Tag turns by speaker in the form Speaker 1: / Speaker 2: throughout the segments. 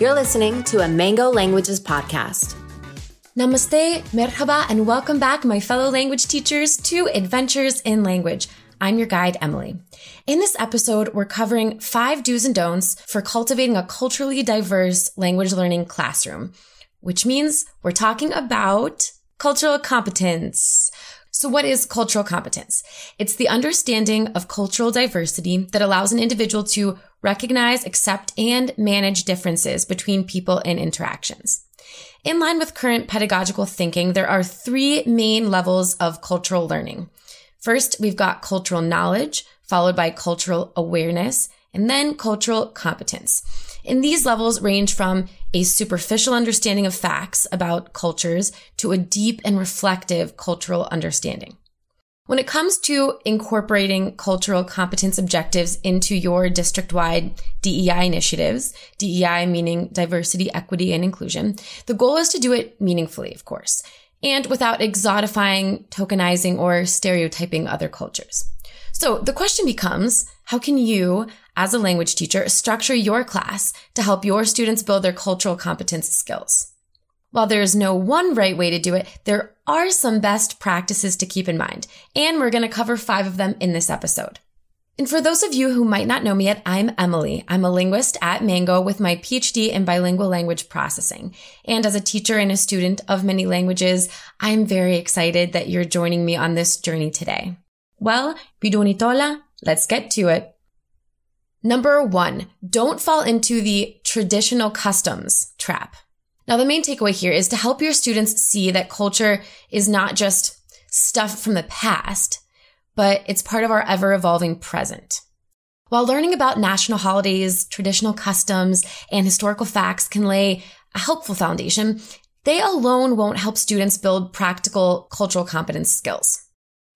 Speaker 1: You're listening to a Mango Languages podcast.
Speaker 2: Namaste, merhaba, and welcome back, my fellow language teachers, to Adventures in Language. I'm your guide, Emily. In this episode, we're covering five do's and don'ts for cultivating a culturally diverse language learning classroom, which means we're talking about cultural competence. So what is cultural competence? It's the understanding of cultural diversity that allows an individual to recognize, accept, and manage differences between people and interactions. In line with current pedagogical thinking, there are three main levels of cultural learning. First, we've got cultural knowledge, followed by cultural awareness, and then cultural competence. And these levels range from a superficial understanding of facts about cultures to a deep and reflective cultural understanding. When it comes to incorporating cultural competence objectives into your district-wide DEI initiatives, DEI meaning diversity, equity, and inclusion, the goal is to do it meaningfully, of course, and without exotifying, tokenizing, or stereotyping other cultures. So the question becomes, how can you, as a language teacher, structure your class to help your students build their cultural competence skills? While there is no one right way to do it, there are some best practices to keep in mind, and we're going to cover five of them in this episode. And for those of you who might not know me yet, I'm Emily. I'm a linguist at Mango with my PhD in bilingual language processing. And as a teacher and a student of many languages, I'm very excited that you're joining me on this journey today. Well, bidunitola, let's get to it. Number one, don't fall into the traditional customs trap. Now, the main takeaway here is to help your students see that culture is not just stuff from the past, but it's part of our ever evolving present. While learning about national holidays, traditional customs, and historical facts can lay a helpful foundation, they alone won't help students build practical cultural competence skills.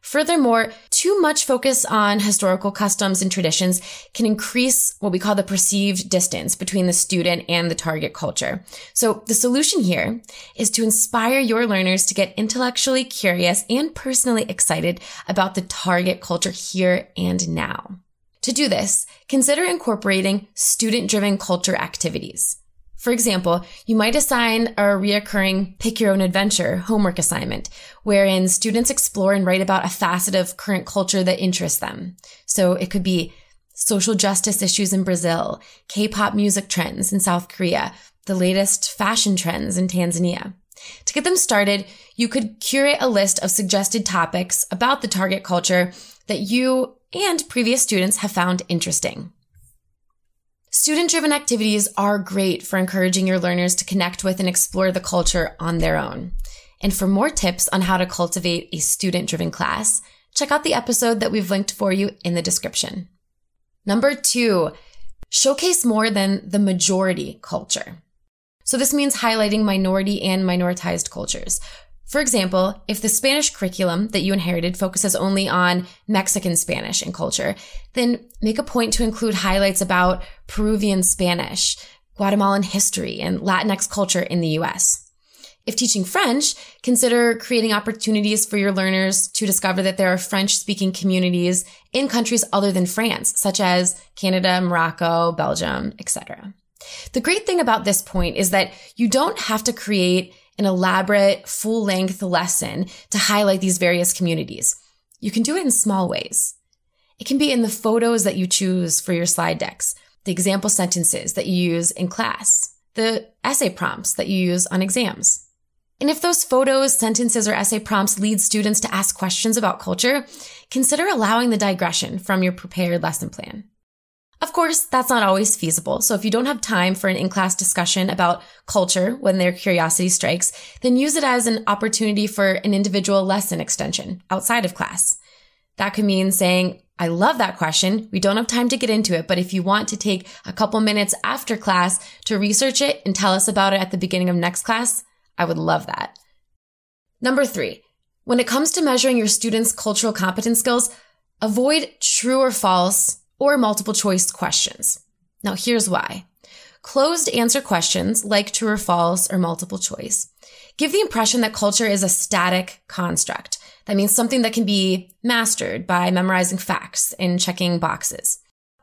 Speaker 2: Furthermore, too much focus on historical customs and traditions can increase what we call the perceived distance between the student and the target culture. So the solution here is to inspire your learners to get intellectually curious and personally excited about the target culture here and now. To do this, consider incorporating student driven culture activities. For example, you might assign a reoccurring pick your own adventure homework assignment, wherein students explore and write about a facet of current culture that interests them. So it could be social justice issues in Brazil, K-pop music trends in South Korea, the latest fashion trends in Tanzania. To get them started, you could curate a list of suggested topics about the target culture that you and previous students have found interesting. Student driven activities are great for encouraging your learners to connect with and explore the culture on their own. And for more tips on how to cultivate a student driven class, check out the episode that we've linked for you in the description. Number two, showcase more than the majority culture. So this means highlighting minority and minoritized cultures. For example, if the Spanish curriculum that you inherited focuses only on Mexican Spanish and culture, then make a point to include highlights about Peruvian Spanish, Guatemalan history, and Latinx culture in the US. If teaching French, consider creating opportunities for your learners to discover that there are French speaking communities in countries other than France, such as Canada, Morocco, Belgium, etc. The great thing about this point is that you don't have to create an elaborate full length lesson to highlight these various communities. You can do it in small ways. It can be in the photos that you choose for your slide decks, the example sentences that you use in class, the essay prompts that you use on exams. And if those photos, sentences, or essay prompts lead students to ask questions about culture, consider allowing the digression from your prepared lesson plan. Of course, that's not always feasible. So if you don't have time for an in-class discussion about culture when their curiosity strikes, then use it as an opportunity for an individual lesson extension outside of class. That could mean saying, I love that question. We don't have time to get into it, but if you want to take a couple minutes after class to research it and tell us about it at the beginning of next class, I would love that. Number three, when it comes to measuring your students' cultural competence skills, avoid true or false or multiple choice questions. Now here's why. Closed answer questions like true or false or multiple choice give the impression that culture is a static construct. That means something that can be mastered by memorizing facts and checking boxes.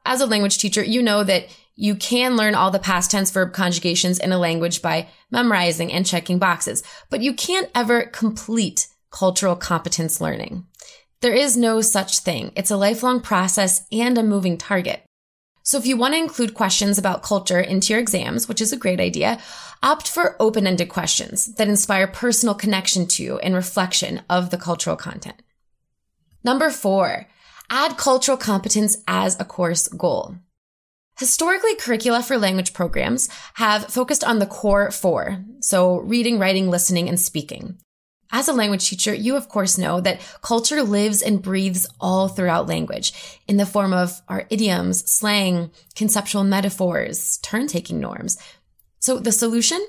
Speaker 2: As a language teacher, you know that you can learn all the past tense verb conjugations in a language by memorizing and checking boxes, but you can't ever complete cultural competence learning. There is no such thing. It's a lifelong process and a moving target. So if you want to include questions about culture into your exams, which is a great idea, opt for open-ended questions that inspire personal connection to and reflection of the cultural content. Number four, add cultural competence as a course goal. Historically, curricula for language programs have focused on the core four. So reading, writing, listening, and speaking. As a language teacher, you of course know that culture lives and breathes all throughout language in the form of our idioms, slang, conceptual metaphors, turn taking norms. So the solution?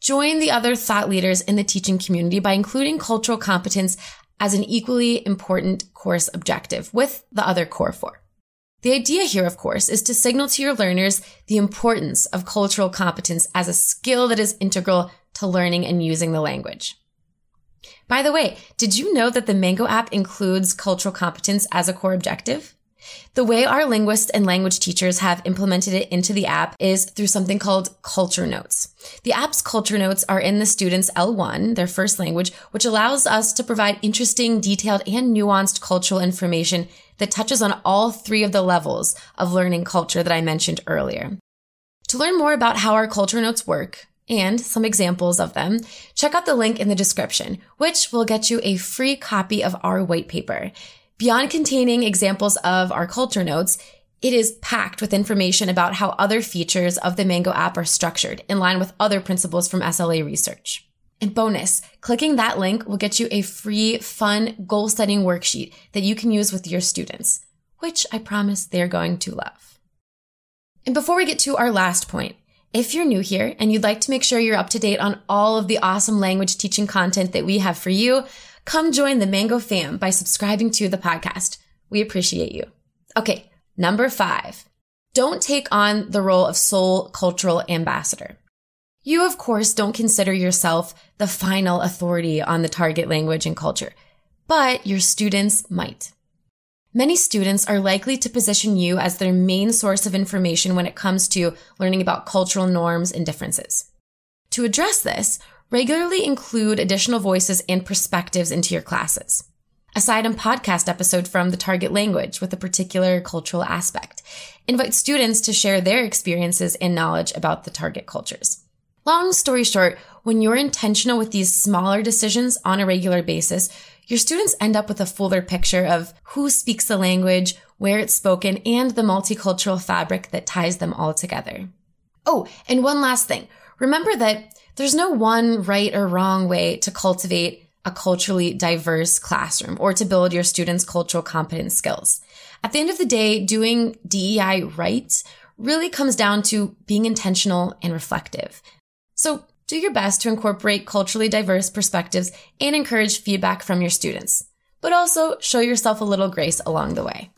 Speaker 2: Join the other thought leaders in the teaching community by including cultural competence as an equally important course objective with the other core four. The idea here, of course, is to signal to your learners the importance of cultural competence as a skill that is integral to learning and using the language. By the way, did you know that the Mango app includes cultural competence as a core objective? The way our linguists and language teachers have implemented it into the app is through something called culture notes. The app's culture notes are in the students' L1, their first language, which allows us to provide interesting, detailed, and nuanced cultural information that touches on all three of the levels of learning culture that I mentioned earlier. To learn more about how our culture notes work, and some examples of them, check out the link in the description, which will get you a free copy of our white paper. Beyond containing examples of our culture notes, it is packed with information about how other features of the Mango app are structured in line with other principles from SLA research. And bonus, clicking that link will get you a free, fun goal setting worksheet that you can use with your students, which I promise they're going to love. And before we get to our last point, if you're new here and you'd like to make sure you're up to date on all of the awesome language teaching content that we have for you, come join the Mango fam by subscribing to the podcast. We appreciate you. Okay. Number five, don't take on the role of sole cultural ambassador. You, of course, don't consider yourself the final authority on the target language and culture, but your students might. Many students are likely to position you as their main source of information when it comes to learning about cultural norms and differences. To address this, regularly include additional voices and perspectives into your classes. Aside on podcast episode from the target language with a particular cultural aspect. Invite students to share their experiences and knowledge about the target cultures. Long story short, when you're intentional with these smaller decisions on a regular basis, your students end up with a fuller picture of who speaks the language, where it's spoken, and the multicultural fabric that ties them all together. Oh, and one last thing. Remember that there's no one right or wrong way to cultivate a culturally diverse classroom or to build your students' cultural competence skills. At the end of the day, doing DEI right really comes down to being intentional and reflective. So do your best to incorporate culturally diverse perspectives and encourage feedback from your students, but also show yourself a little grace along the way.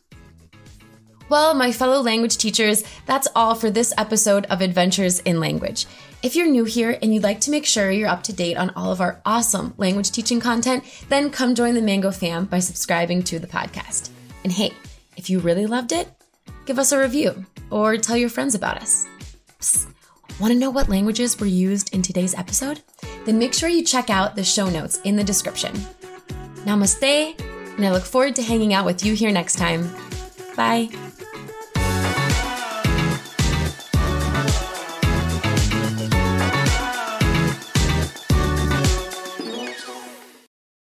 Speaker 2: Well, my fellow language teachers, that's all for this episode of Adventures in Language. If you're new here and you'd like to make sure you're up to date on all of our awesome language teaching content, then come join the Mango fam by subscribing to the podcast. And hey, if you really loved it, give us a review or tell your friends about us. Psst. Want to know what languages were used in today's episode? Then make sure you check out the show notes in the description. Namaste, and I look forward to hanging out with you here next time. Bye.